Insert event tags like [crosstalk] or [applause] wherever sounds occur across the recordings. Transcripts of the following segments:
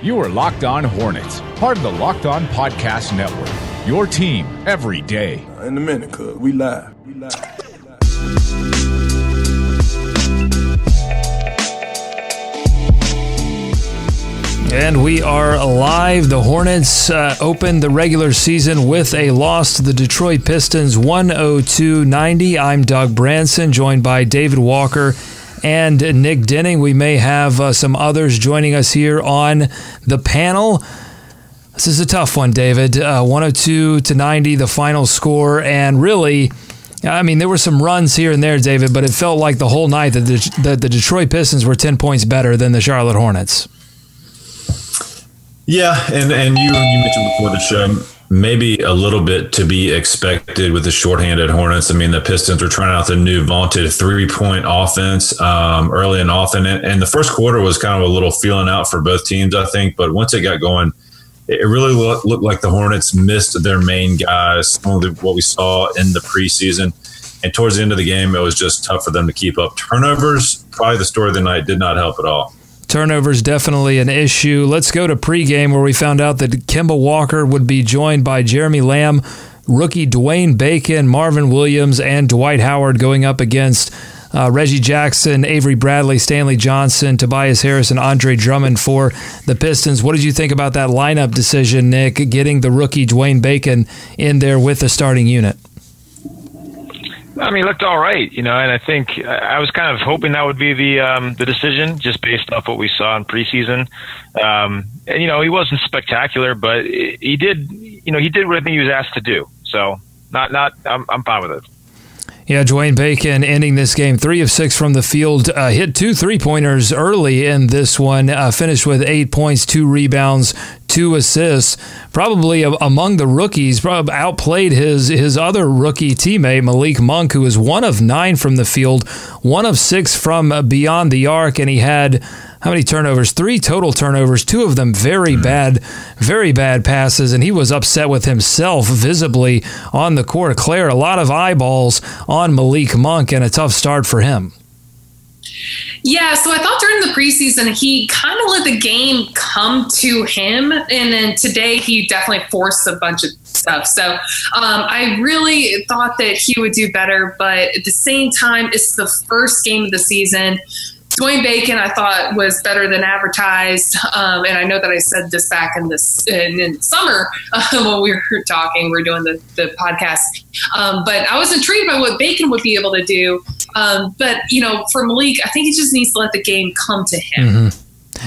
You are Locked On Hornets, part of the Locked On Podcast Network. Your team every day. In a minute, cuz we live. We live. And we are live. The Hornets uh, opened the regular season with a loss to the Detroit Pistons 102 90. I'm Doug Branson, joined by David Walker and Nick Denning. We may have uh, some others joining us here on the panel. This is a tough one, David. Uh, 102 to 90, the final score. And really, I mean, there were some runs here and there, David, but it felt like the whole night that the, that the Detroit Pistons were 10 points better than the Charlotte Hornets. Yeah, and and you you mentioned before the show maybe a little bit to be expected with the shorthanded Hornets. I mean, the Pistons were trying out the new vaunted three point offense um, early and often, and, the first quarter was kind of a little feeling out for both teams, I think. But once it got going, it really looked, looked like the Hornets missed their main guys, what we saw in the preseason. And towards the end of the game, it was just tough for them to keep up. Turnovers, probably the story of the night, did not help at all. Turnovers definitely an issue. Let's go to pregame where we found out that Kemba Walker would be joined by Jeremy Lamb, rookie Dwayne Bacon, Marvin Williams, and Dwight Howard going up against uh, Reggie Jackson, Avery Bradley, Stanley Johnson, Tobias Harris, and Andre Drummond for the Pistons. What did you think about that lineup decision, Nick, getting the rookie Dwayne Bacon in there with the starting unit? I mean, looked all right, you know, and I think I was kind of hoping that would be the um, the decision, just based off what we saw in preseason. Um, and you know, he wasn't spectacular, but he did, you know, he did what I think he was asked to do. So, not not, I'm I'm fine with it. Yeah, Dwayne Bacon ending this game three of six from the field, uh, hit two three pointers early in this one, uh, finished with eight points, two rebounds, two assists. Probably among the rookies, probably outplayed his his other rookie teammate Malik Monk, who was one of nine from the field, one of six from beyond the arc, and he had how many turnovers? Three total turnovers, two of them very hmm. bad, very bad passes, and he was upset with himself visibly on the court. Claire, a lot of eyeballs on Malik Monk and a tough start for him. Yeah, so I thought during the preseason he kind of let the game come to him, and then today he definitely forced a bunch of stuff. So um, I really thought that he would do better, but at the same time, it's the first game of the season. Dwayne Bacon, I thought was better than advertised, um, and I know that I said this back in this in, in summer uh, [laughs] when we were talking, we are doing the, the podcast. Um, but I was intrigued by what Bacon would be able to do. Um, but you know, for Malik, I think he just needs to let the game come to him. Mm-hmm.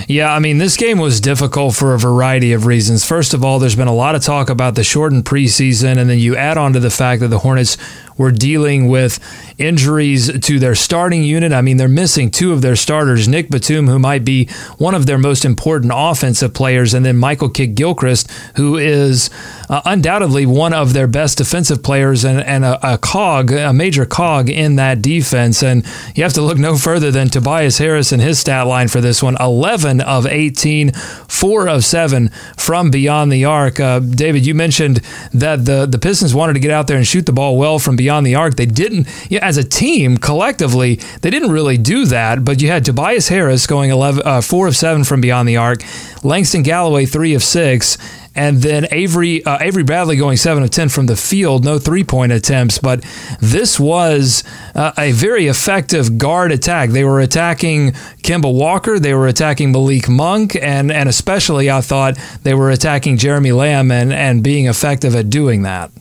Yeah, I mean, this game was difficult for a variety of reasons. First of all, there's been a lot of talk about the shortened preseason, and then you add on to the fact that the Hornets were dealing with injuries to their starting unit. I mean, they're missing two of their starters, Nick Batum, who might be one of their most important offensive players, and then Michael Kidd Gilchrist, who is uh, undoubtedly one of their best defensive players and, and a, a, cog, a major cog in that defense. And you have to look no further than Tobias Harris and his stat line for this one 11 of 18, 4 of 7 from beyond the arc. Uh, David, you mentioned that the, the Pistons wanted to get out there and shoot the ball well from beyond the arc. They didn't, yeah, as a team, collectively, they didn't really do that, but you had Tobias Harris going 11, uh, 4 of 7 from beyond the arc, Langston Galloway 3 of 6, and then Avery uh, Avery Bradley going seven of ten from the field, no three point attempts. But this was uh, a very effective guard attack. They were attacking Kemba Walker, they were attacking Malik Monk, and and especially I thought they were attacking Jeremy Lamb and and being effective at doing that.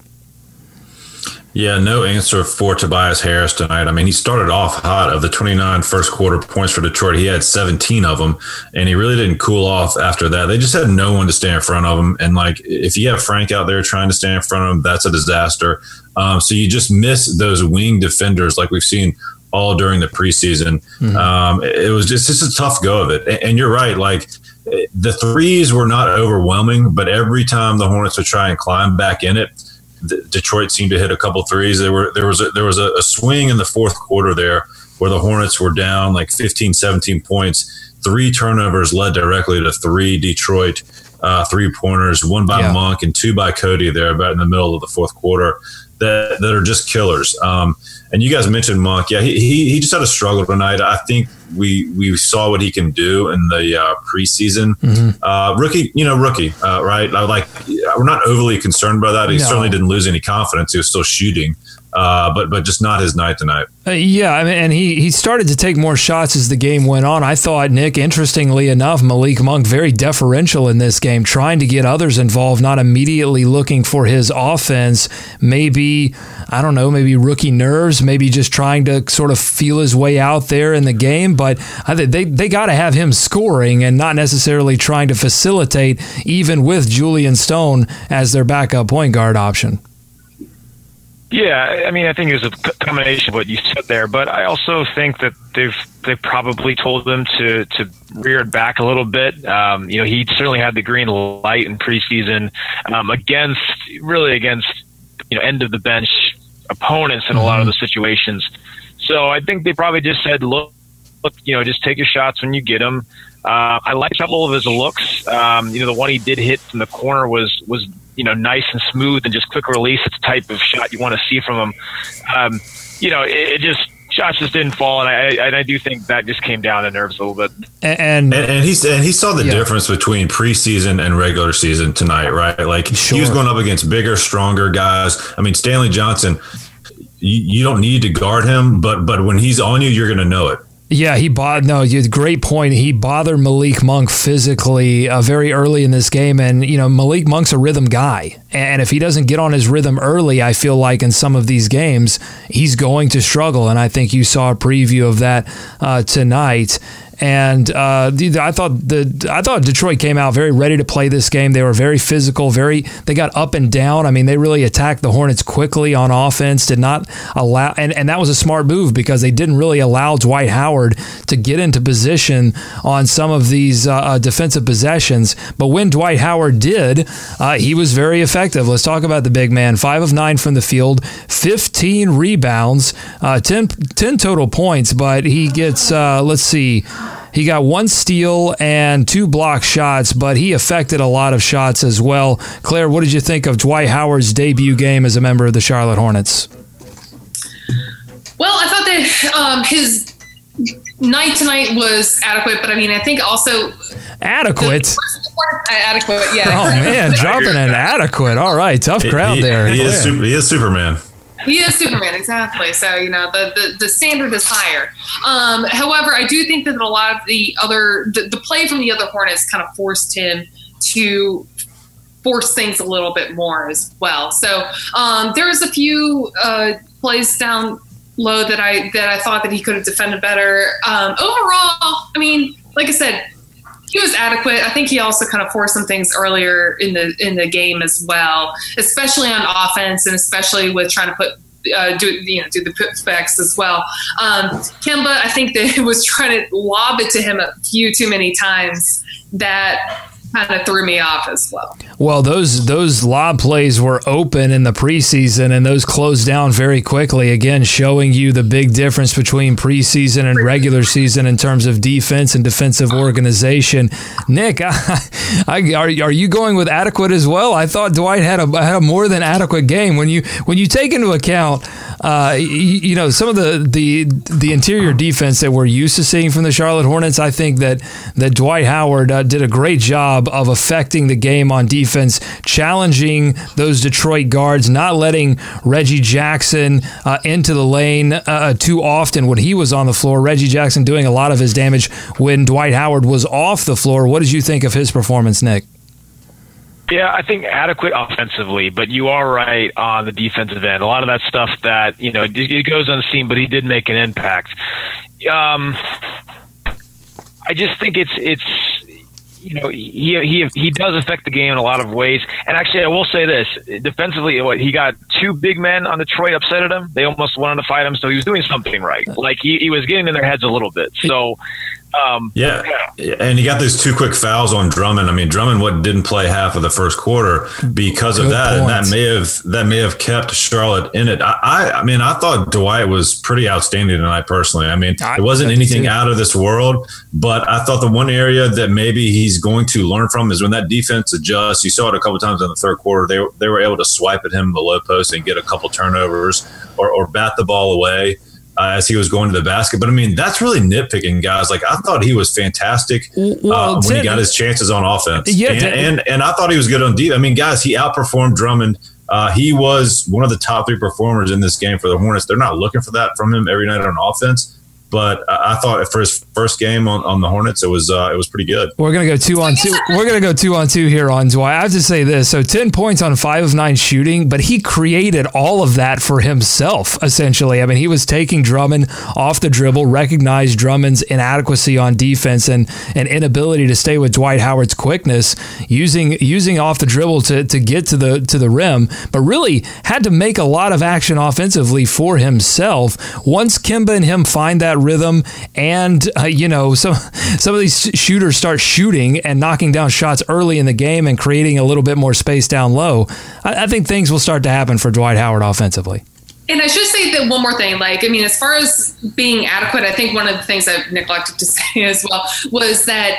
Yeah, no answer for Tobias Harris tonight. I mean, he started off hot of the 29 first quarter points for Detroit. He had 17 of them, and he really didn't cool off after that. They just had no one to stand in front of him. And, like, if you have Frank out there trying to stand in front of him, that's a disaster. Um, so you just miss those wing defenders like we've seen all during the preseason. Mm-hmm. Um, it was just, just a tough go of it. And you're right. Like, the threes were not overwhelming, but every time the Hornets would try and climb back in it, Detroit seemed to hit a couple threes. There were there was a, there was a, a swing in the fourth quarter there where the Hornets were down like 15, 17 points. Three turnovers led directly to three Detroit uh, three pointers, one by yeah. Monk and two by Cody there about in the middle of the fourth quarter that, that are just killers. Um, and you guys mentioned Monk. Yeah, he, he, he, just had a struggle tonight. I think we we saw what he can do in the uh, preseason. Mm-hmm. Uh, rookie, you know, rookie, uh, right? I like we're not overly concerned by that. He no. certainly didn't lose any confidence. He was still shooting uh, but but just not his night tonight. Uh, yeah, I mean, and he he started to take more shots as the game went on. I thought Nick, interestingly enough, Malik Monk very deferential in this game, trying to get others involved, not immediately looking for his offense. Maybe I don't know, maybe rookie nerves, maybe just trying to sort of feel his way out there in the game. But I think they they got to have him scoring and not necessarily trying to facilitate, even with Julyan Stone as their backup point guard option. Yeah, I mean, I think it was a combination of what you said there, but I also think that they've they probably told them to to rear it back a little bit. Um, you know, he certainly had the green light in preseason um, against really against you know end of the bench opponents in a lot of the situations. So I think they probably just said, look, look, you know, just take your shots when you get them. Uh, I like a couple of his looks. Um, you know, the one he did hit from the corner was was you know nice and smooth and just quick release. It's the type of shot you want to see from him. Um, you know, it, it, just shots just didn't fall, and I, and I do think that just came down to nerves a little bit. And and, and he and he saw the yeah. difference between preseason and regular season tonight, right? Like sure. he was going up against bigger, stronger guys. I mean, Stanley Johnson. You, you don't need to guard him, but but when he's on you, you're going to know it. Yeah, he bought. No, great point. He bothered Malik Monk physically uh, very early in this game, and you know Malik Monk's a rhythm guy, and if he doesn't get on his rhythm early, I feel like in some of these games he's going to struggle. And I think you saw a preview of that uh, tonight. And uh, I thought the I thought Detroit came out very ready to play this game. They were very physical, very they got up and down. I mean, they really attacked the Hornets quickly on offense. Did not allow, and, and that was a smart move because they didn't really allow Dwight Howard to get into position on some of these uh, uh defensive possessions. But when Dwight Howard did, uh, he was very effective. Let's talk about the big man. Five of nine from the field, 15 rebounds, uh, 10, 10 total points, but he gets uh, let's see. He got one steal and two block shots, but he affected a lot of shots as well. Claire, what did you think of Dwight Howard's debut game as a member of the Charlotte Hornets? Well, I thought that um, his night tonight was adequate, but I mean, I think also adequate. The, adequate, yeah. Oh man, [laughs] dropping an adequate. All right, tough crowd he, there. He, is, he is Superman. He is Superman, exactly. So you know the the, the standard is higher. Um, however, I do think that a lot of the other the, the play from the other Hornets kind of forced him to force things a little bit more as well. So um, there was a few uh, plays down low that I that I thought that he could have defended better. Um, overall, I mean, like I said, he was adequate. I think he also kind of forced some things earlier in the in the game as well, especially on offense and especially with trying to put uh, do you know do the putbacks as well. Um, Kemba, I think that [laughs] was trying to lob it to him a few too many times that kind of threw me off as well. Well, those those lob plays were open in the preseason, and those closed down very quickly. Again, showing you the big difference between preseason and regular season in terms of defense and defensive organization. Nick, [laughs] I, I, are are you going with adequate as well? I thought Dwight had a had a more than adequate game when you when you take into account uh, you, you, know, some of the, the the interior defense that we're used to seeing from the Charlotte Hornets, I think that that Dwight Howard uh, did a great job of affecting the game on defense, challenging those Detroit guards, not letting Reggie Jackson uh, into the lane uh, too often when he was on the floor. Reggie Jackson doing a lot of his damage when Dwight Howard was off the floor. What did you think of his performance, Nick? Yeah, I think adequate offensively, but you are right on the defensive end. A lot of that stuff that you know it goes unseen, but he did make an impact. Um, I just think it's it's you know he he he does affect the game in a lot of ways. And actually, I will say this: defensively, what he got two big men on Detroit upset at him. They almost wanted to fight him, so he was doing something right. Like he, he was getting in their heads a little bit. So Um, yeah. yeah. and he got those two quick fouls on Drummond. I mean, Drummond what didn't play half of the first quarter because Good of that, point. and that may have that may have kept Charlotte in it. I, I, I mean, I thought Dwight was pretty outstanding tonight. Personally, I mean, I, it wasn't anything out of this world, but I thought the one area that maybe he's going to learn from is when that defense adjusts. You saw it a couple times in the third quarter. They they were able to swipe at him in the low post and get a couple turnovers or, or bat the ball away uh, as he was going to the basket. But I mean, that's really nitpicking, guys. Like I thought he was fantastic well, uh, when he got his chances on offense. Yeah, and, and, and I thought he was good on deep. I mean, guys, he outperformed Drummond. Uh, he was one of the top three performers in this game for the Hornets. They're not looking for that from him every night on offense. But I thought for his first game on, on the Hornets, it was uh, it was pretty good. We're gonna go two on two. We're gonna go two on two here on Dwight. I have to say this: so ten points on five of nine shooting, but he created all of that for himself. Essentially, I mean, he was taking Drummond off the dribble, recognized Drummond's inadequacy on defense and an inability to stay with Dwight Howard's quickness, using using off the dribble to to get to the to the rim, but really had to make a lot of action offensively for himself. Once Kemba and him find that rhythm, and uh, you know some some of these shooters start shooting and knocking down shots early in the game and creating a little bit more space down low. I, I think things will start to happen for Dwight Howard offensively. And I should say that one more thing. Like, I mean, as far as being adequate, I think one of the things I've neglected to [laughs] say as well was that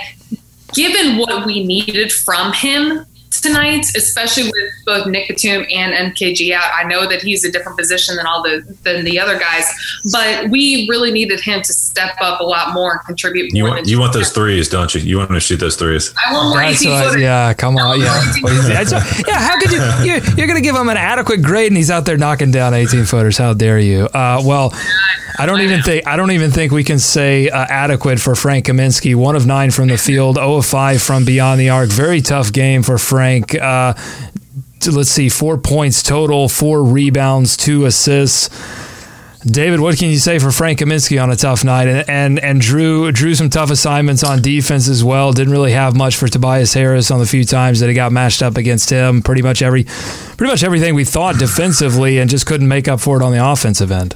given what we needed from him tonight, especially with both Nick Batum and MKG out. I know that he's a different position than all the than the other guys, but we really needed him to step up a lot more and contribute. You want you want those threes, don't you? You want to shoot those threes. I want more eighteen footers. Yeah, come on, yeah, yeah. How could you? You're, you're going to give him an adequate grade, and he's out there knocking down eighteen footers. How dare you? Uh, well. I don't even think I don't even think we can say uh, adequate for Frank Kaminsky. One of nine from the field, 0 of five from beyond the arc. Very tough game for Frank. Uh, let's see, four points total, four rebounds, two assists. David, what can you say for Frank Kaminsky on a tough night? And, and and drew drew some tough assignments on defense as well. Didn't really have much for Tobias Harris on the few times that he got matched up against him. Pretty much every pretty much everything we thought [laughs] defensively, and just couldn't make up for it on the offensive end.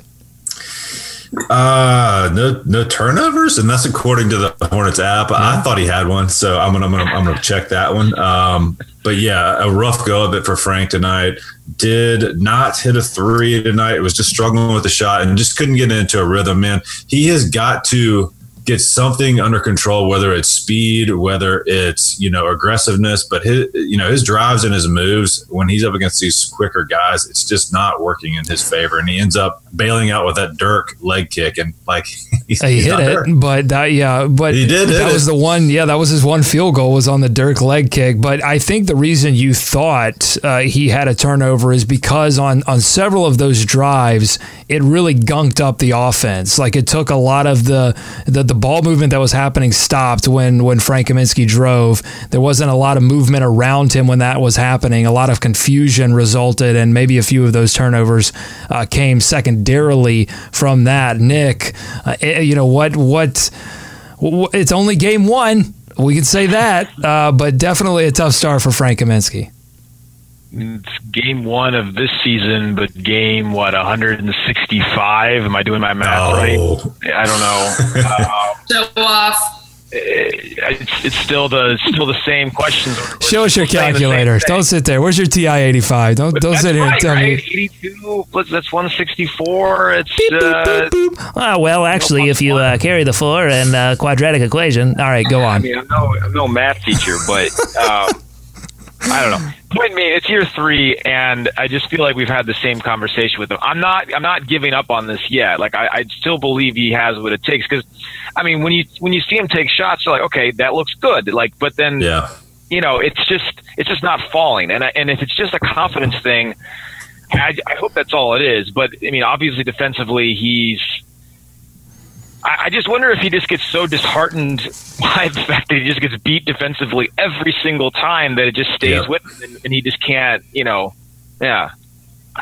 Uh, no, no turnovers, and that's according to the Hornets app. I thought he had one, so I'm gonna, I'm gonna, I'm gonna check that one. Um, but yeah, a rough go of it for Frank tonight. Did not hit a three tonight. It was just struggling with the shot and just couldn't get into a rhythm. Man, he has got to get something under control, whether it's speed, whether it's you know aggressiveness. But his you know his drives and his moves when he's up against these quicker guys, it's just not working in his favor, and he ends up bailing out with that Dirk leg kick, and like [laughs] he's, he he's hit it, but that yeah, but he did. That was it. the one. Yeah, that was his one field goal was on the Dirk leg kick. But I think the reason you thought uh, he had a turnover is because on on several of those drives, it really gunked up the offense. Like it took a lot of the the, the ball movement that was happening stopped when when Frank Kaminsky drove. There wasn't a lot of movement around him when that was happening. A lot of confusion resulted, and maybe a few of those turnovers uh, came secondarily from that. Nick, uh, eh, you know what what it's only game one. We can say that, uh, but definitely a tough start for Frank Kaminsky it's game one of this season, but game what 165? Am I doing my math oh. right? I don't know. [laughs] Uh, Show off. It's, it's, still the still the same questions. Show us your calculator. Don't sit there. Where's your TI eighty five? Don't don't sit here right, and tell right? me. Eighty two. That's one sixty four. It's beep, uh, beep, beep, oh, well, actually, if you uh, carry the four and uh, quadratic equation. All right, go on. I mean, I'm no I'm no math teacher, but. Um, I don't know. Point me, it's year three, and I just feel like we've had the same conversation with him. I'm not, I'm not giving up on this yet. Like I, I still believe he has what it takes. Because, I mean, when you when you see him take shots, you're like, okay, that looks good. Like, but then, yeah, you know, it's just, it's just not falling. And I, and if it's just a confidence thing, I, I hope that's all it is. But I mean, obviously, defensively, he's I, just wonder if he just gets so disheartened [laughs] by the fact that he just gets beat defensively every single time that it just stays yeah. with him and, and, he just can't, you know, yeah.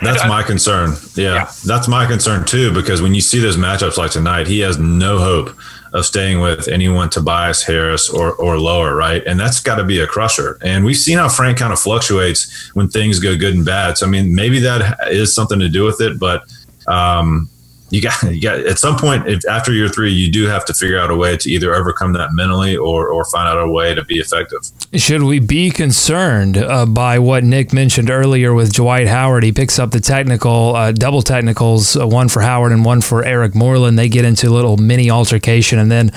That's my concern. Yeah, yeah, that's my concern too. Because when you see those matchups like tonight, he has no hope of staying with anyone Tobias Harris or or lower, right? And that's got to be a crusher. And we've seen how Frank kind of fluctuates when things go good and bad. So I mean, maybe that is something to do with it. But um, you got you got at some point if after year three, you do have to figure out a way to either overcome that mentally or or find out a way to be effective. Should we be concerned uh, by what Nick mentioned earlier with Dwight Howard? He picks up the technical, uh, double technicals, uh, one for Howard and one for Eric Moreland. They get into a little mini altercation, and then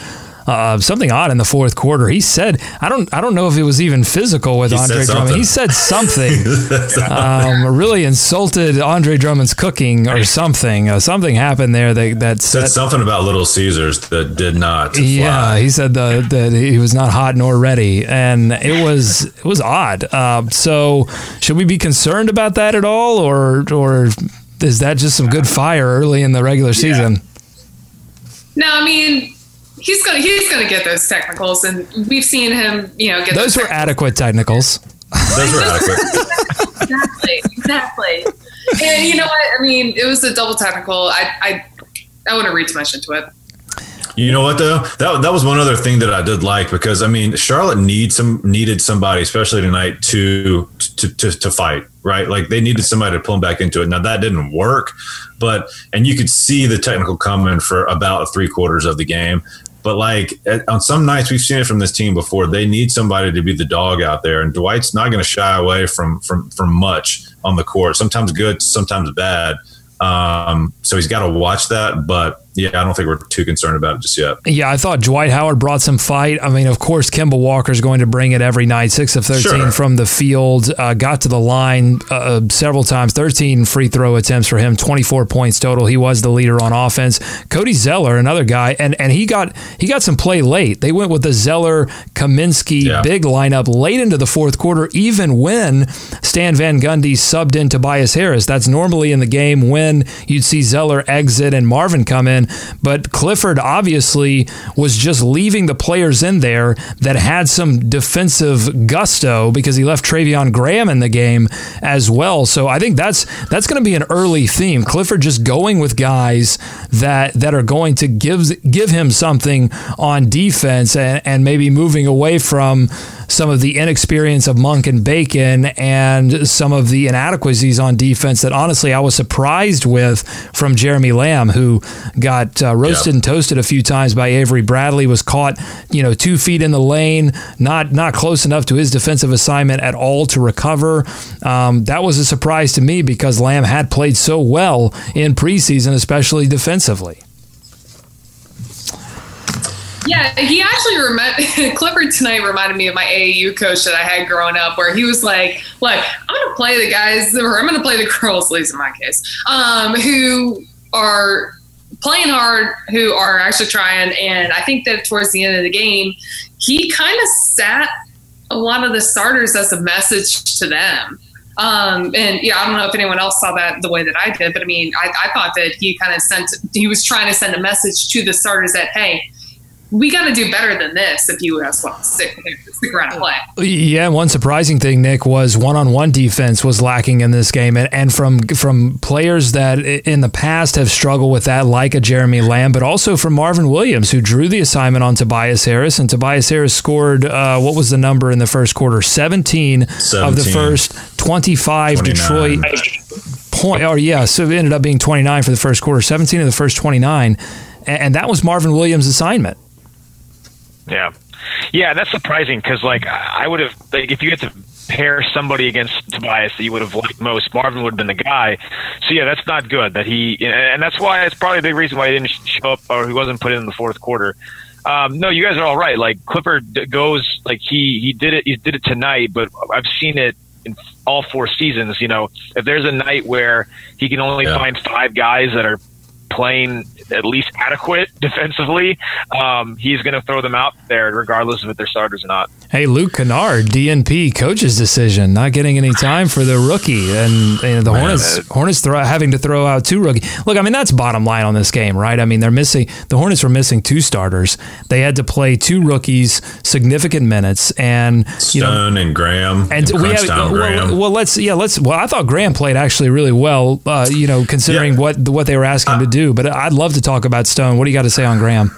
uh, something odd in the fourth quarter. He said, "I don't, I don't know if it was even physical with He Andre Drummond. [laughs] He said something, um, really insulted Andre Drummond's cooking or something. Uh, something happened there that that Said set, something about Little Caesars that did not. Fly. yeah, he said the, that he was not hot nor ready, and it was it was odd. Uh, so, should we be concerned about that at all, or or is that just some good fire early in the regular season? No, I mean he's gonna he's gonna get those technicals, and we've seen him, you know, get Those were adequate technicals. Those were adequate. [laughs] exactly, exactly. And you know what? I mean, it was a double technical. I I I wouldn't read too much into it. You know what though? That that was one other thing that I did like because I mean Charlotte needs some needed somebody, especially tonight, to to to, to fight. Right, like they needed somebody to pull them back into it. Now that didn't work, but and you could see the technical coming for about three quarters of the game. But like on some nights, we've seen it from this team before. They need somebody to be the dog out there, and Dwight's not going to shy away from from from much on the court. Sometimes good, sometimes bad. Um, so he's got to watch that. But yeah, I don't think we're too concerned about it just yet. Yeah, I thought Dwight Howard brought some fight. I mean, of course, Kemba Walker is going to bring it every night. Six of 13 Sure. from the field. Uh, got to the line uh, several times. 13 free throw attempts for him. 24 points total. He was the leader on offense. Cody Zeller, another guy, and and he got he got some play late. They went with the Zeller Kaminsky Yeah. big lineup late into the fourth quarter, even when Stan Van Gundy subbed in Tobias Harris. That's normally in the game when you'd see Zeller exit and Marvin come in. But Clifford obviously was just leaving the players in there that had some defensive gusto because he left Treveon Graham in the game as well. So I think that's that's going to be an early theme. Clifford just going with guys that that are going to give give him something on defense and, and maybe moving away from some of the inexperience of Monk and Bacon and some of the inadequacies on defense that honestly I was surprised with from Jeremy Lamb, who got uh, roasted Yeah. and toasted a few times by Avery Bradley, was caught, you know, two feet in the lane, not not close enough to his defensive assignment at all to recover. Um, that was a surprise to me because Lamb had played so well in preseason, especially defensively. Yeah, he actually remind [laughs] Clifford tonight reminded me of my AAU coach that I had growing up, where he was like, "Look, I'm going to play the guys, or I'm going to play the girls, [laughs] at least in my case, um, who are playing hard, who are actually trying." And I think that towards the end of the game, he kind of sat a lot of the starters as a message to them. Um, and yeah, I don't know if anyone else saw that the way that I did, but I mean, I, I thought that he kind of sent, he was trying to send a message to the starters that, hey, we got to do better than this if you guys want to stick, stick around and play. Yeah, one surprising thing, Nick, was one-on-one defense was lacking in this game, and, and from from players that in the past have struggled with that, like a Jeremy Lamb, but also from Marvin Williams, who drew the assignment on Tobias Harris, and Tobias Harris scored uh, what was the number in the first quarter? Seventeen, of the first twenty-five 29. Detroit point. Or yeah, so it ended up being twenty-nine for the first quarter, seventeen of the first twenty-nine, and, and that was Marvin Williams' assignment. Yeah, yeah, that's surprising because like I would have like if you had to pair somebody against Tobias that you would have liked most, Marvin would have been the guy. So yeah, that's not good. That he and that's why it's probably a big reason why he didn't show up or he wasn't put in the fourth quarter. Um, no, you guys are all right. Like d- goes like he he did it he did it tonight, but I've seen it in all four seasons. You know, if there's a night where he can only Yeah. find five guys that are playing at least adequate defensively, um, he's going to throw them out there regardless of if they're starters or not. Hey, Luke Kennard, DNP coach's decision, not getting any time for the rookie, and, and the Hornets Hornets throw, having to throw out two rookie. Look, I mean that's bottom line on this game, right? I mean they're missing the Hornets were missing two starters. They had to play two rookies significant minutes, and you know Stone and Graham and we crunch have time well, Graham. well, let's yeah, let's. Well, I thought Graham played actually really well. Uh, you know, considering Yeah. what what they were asking him to do. But I'd love to talk about Stone. What do you got to say on Graham?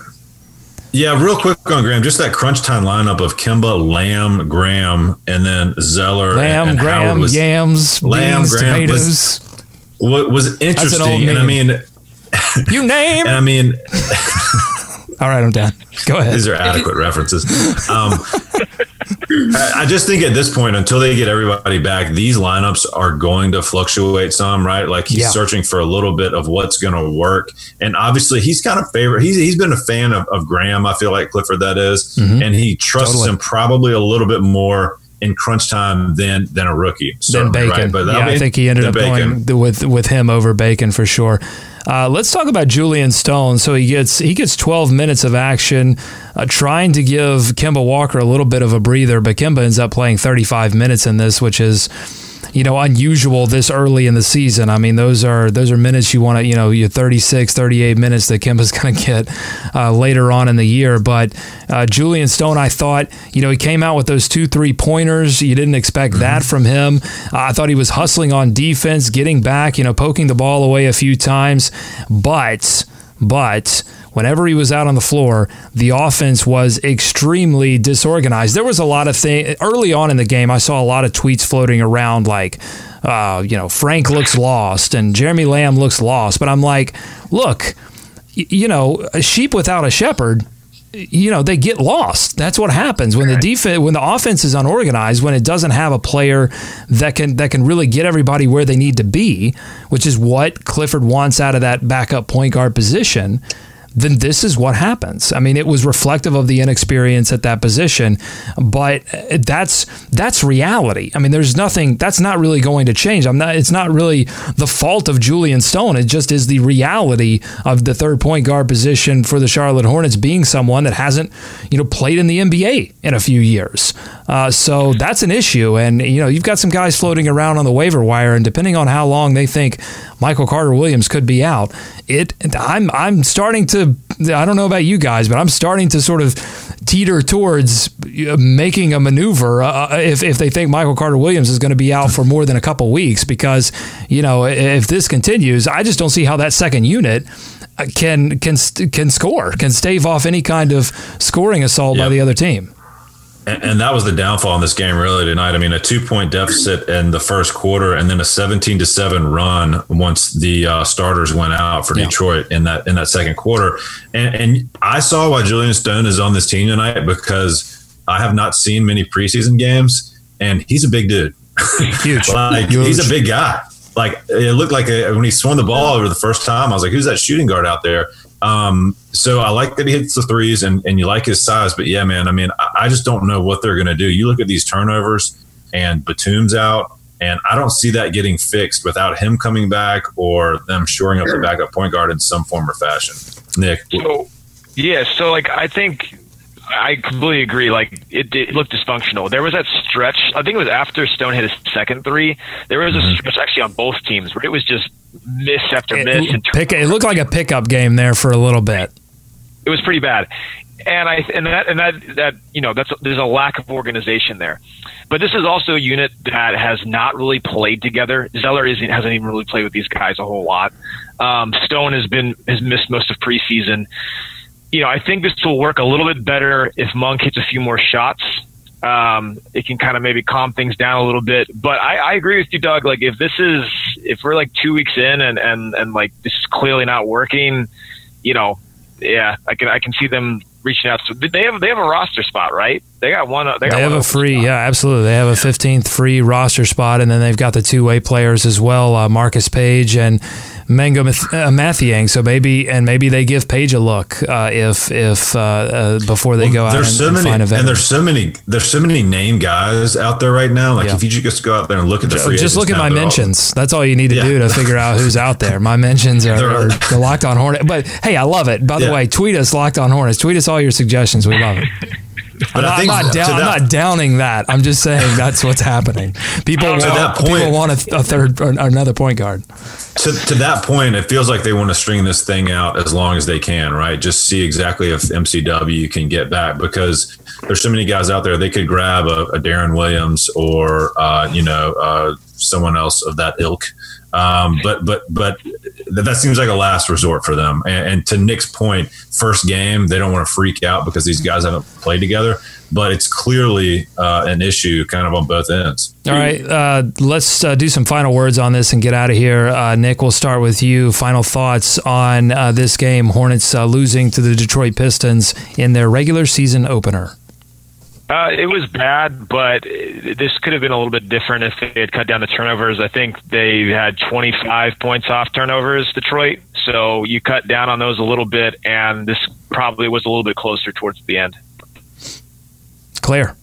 Yeah, real quick on Graham, just that crunch time lineup of Kemba, Lamb, Graham, and then Zeller. Lamb, and, and Graham, was, yams, Lamb, beans, Graham tomatoes. was- What was interesting, and I mean, You name. [laughs] And I mean, [laughs] All right, I'm down. Go ahead. these are adequate references. Um, I, just think at this point, until they get everybody back, these lineups are going to fluctuate some, right? Like he's Yeah. searching for a little bit of what's going to work. And obviously, he's kind of favorite. He's, he's been a fan of, of Graham, I feel like Clifford, that is. And he trusts Totally. him probably a little bit more in crunch time than than a rookie. than Bacon. Right? But yeah, I, mean, I think he ended up Bacon. going with with him over Bacon for sure. Uh, let's talk about Julyan Stone. So he gets he gets 12 minutes of action, uh, trying to give Kemba Walker a little bit of a breather, but Kemba ends up playing 35 minutes in this, which is you know unusual this early in the season. I mean those are those are minutes you want to you know your 36, 38 minutes that Kemba's [laughs] going to get uh, later on in the year. But uh, Julyan Stone, I thought you know he came out with those two three pointers. You didn't expect that from him. Uh, I thought he was hustling on defense, getting back, you know, poking the ball away a few times, but but whenever he was out on the floor, the offense was extremely disorganized. There was a lot of things early on in the game. I saw a lot of tweets floating around like, uh, you know, Frank looks lost and Jeremy Lamb looks lost. But I'm like, look, y- you know, a sheep without a shepherd you know they get lost. That's what happens when the defense when the offense is unorganized, when it doesn't have a player that can that can really get everybody where they need to be, which is what Clifford wants out of that backup point guard position. Then this is what happens. I mean, it was reflective of the inexperience at that position, but that's that's reality. I mean, there's nothing that's not really going to change. I'm not. It's not really the fault of Julyan Stone. It just is the reality of the third point guard position for the Charlotte Hornets being someone that hasn't, you know, played in the NBA in a few years. Uh, so that's an issue. And you know, you've got some guys floating around on the waiver wire, and depending on how long they think Michael Carter Williams could be out, it I'm I'm starting to. I don't know about you guys, but I'm starting to sort of teeter towards uh, making a maneuver uh, if, if they think Michael Carter Williams is going to be out for more than a couple weeks because you know if this continues, I just don't see how that second unit uh, can can can score, can stave off any kind of scoring assault by the other team. And, and that was the downfall in this game, really, tonight. I mean, a two point deficit in the first quarter, and then a seventeen to seven run once the uh, starters went out for Yeah. Detroit in that in that second quarter. And, and I saw why Julyan Stone is on this team tonight because I have not seen many preseason games, and he's a big dude. Huge. [laughs] like Huge. he's a big guy. Like it looked like a, when he swung the ball over the first time, I was like, "Who's that shooting guard out there?" Um, so I like that he hits the threes, and, and you like his size. But yeah, man, I mean, I, I just don't know what they're going to do. You look at these turnovers, and Batum's out, and I don't see that getting fixed without him coming back or them shoring up the backup point guard in some form or fashion. Nick, So, yeah, so like I think I completely agree. Like it, it looked dysfunctional. There was that stretch. I think it was after Stone hit his second three. There was a stretch actually on both teams where it was just miss after miss, It, and pick, it looked like a pickup game there for a little bit. it was pretty bad. And I and that and that that you know that's there's a lack of organization there. But this is also a unit that has not really played together. Zeller isn't hasn't even really played with these guys a whole lot. Um, Stone has been has missed most of preseason. You know, I think this will work a little bit better if Monk hits a few more shots. Um, it can kind of maybe calm things down a little bit. But I, I agree with you, Doug. Like if this is if we're like two weeks in and and and like this is clearly not working, you know, yeah, I can I can see them reaching out. So they have they have a roster spot, right? They got one. They, got They have one a free, spot. yeah, absolutely. They have a 15th free roster spot, and then they've got the two way players as well, uh, Marcus Paige and Mangok Math- uh, Mathiang. So maybe, and maybe they give Paige a look uh, if if uh, uh, before they go out and, there's so and many, find a and there's so many, there's so many name guys out there right now. Like Yeah. if you just go out there and look at the free Just look at my they're all- mentions. That's all you need to Yeah. do to figure out who's out there. My mentions are, They're- are the Locked On Hornet. But hey, I love it. By the Yeah. way, tweet us Locked On Hornets. Tweet us all your suggestions. We love it. [laughs] But I'm, I think not, down, I'm not downing that. I'm just saying that's what's happening. People want, that people want a, a third or another point guard. to, to that point, it feels like they want to string this thing out as long as they can, right? Just see exactly if MCW can get back because there's so many guys out there. They could grab a, a Deron Williams or uh, you know uh, someone else of that ilk. Um, but but but that seems like a last resort for them. And, and, to Nick's point, first game they don't want to freak out because these guys haven't played together. But it's clearly uh, an issue, kind of on both ends. All right, uh, let's uh, do some final words on this and get out of here. Uh, Nick, we'll start with you. Final thoughts on uh, this game: Hornets uh, losing to the Detroit Pistons in their regular season opener. Uh, it was bad, but this could have been a little bit different if they had cut down the turnovers. I think they had 25 points off turnovers, Detroit. So you cut down on those a little bit, and this probably was a little bit closer towards the end. Claire.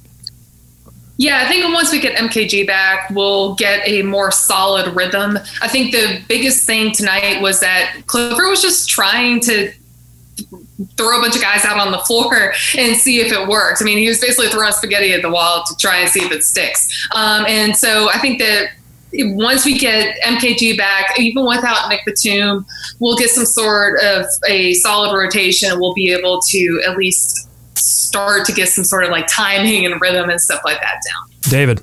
Yeah, I think once we get MKG back, we'll get a more solid rhythm. I think the biggest thing tonight was that Clifford was just trying to throw a bunch of guys out on the floor [laughs] and see if it works. I mean, he was basically throwing spaghetti at the wall to try and see if it sticks. Um, and so I think that once we get MKG back, even without Nick Batum, we'll get some sort of a solid rotation. We'll be able to at least start to get some sort of like timing and rhythm and stuff like that down. David.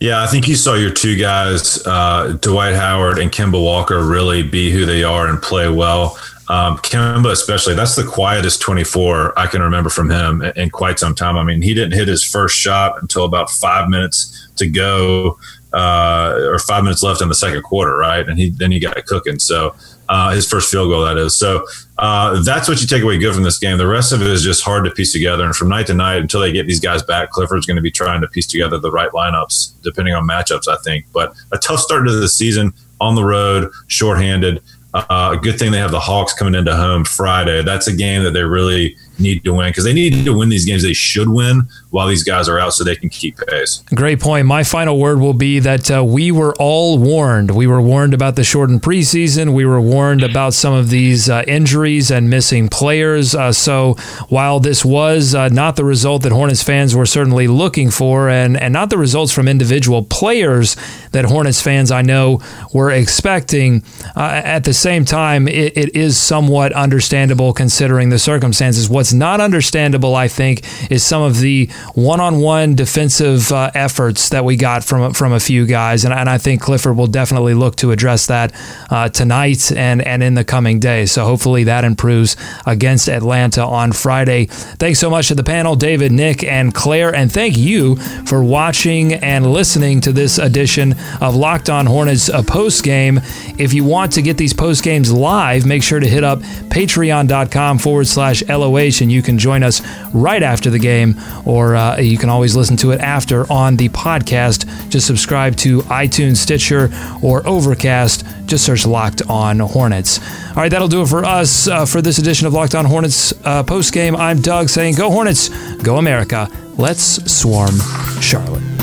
Yeah, I think you saw your two guys, uh, Dwight Howard and Kemba Walker, really be who they are and play well. Um, Kemba, especially, that's the quietest 24 I can remember from him in quite some time. I mean, he didn't hit his first shot until about five minutes to go, uh, or five minutes left in the second quarter, right? And he then he got cooking. So uh, his first field goal, that is. So uh, that's what you take away good from this game. The rest of it is just hard to piece together. And from night to night, until they get these guys back, Clifford's going to be trying to piece together the right lineups depending on matchups. I think, but a tough start to the season on the road, shorthanded. Uh, a good thing they have the Hawks coming into home Friday. That's a game that they really need to win because they need to win these games they should win while these guys are out so they can keep pace. Great point. My final word will be that uh, we were all warned. We were warned about the shortened preseason. We were warned about some of these uh, injuries and missing players. Uh, so while this was uh, not the result that Hornets fans were certainly looking for, and, and not the results from individual players that Hornets fans I know were expecting, uh, at the same time, it, it is somewhat understandable considering the circumstances. What's not understandable, I think, is some of the one-on-one defensive uh, efforts that we got from from a few guys, and, and I think Clifford will definitely look to address that uh, tonight and and in the coming days. So hopefully that improves against Atlanta on Friday. Thanks so much to the panel, David, Nick, and Claire, and thank you for watching and listening to this edition of Locked On Hornets a post game. If you want to get these post games live, make sure to hit up patreon.com forward slash LOH and you can join us right after the game or uh, you can always listen to it after on the podcast. Just subscribe to iTunes, Stitcher, or Overcast. Just search Locked On Hornets. All right, that'll do it for us uh, for this edition of Locked On Hornets uh, post game. I'm Doug saying, Go Hornets, go America. Let's swarm Charlotte.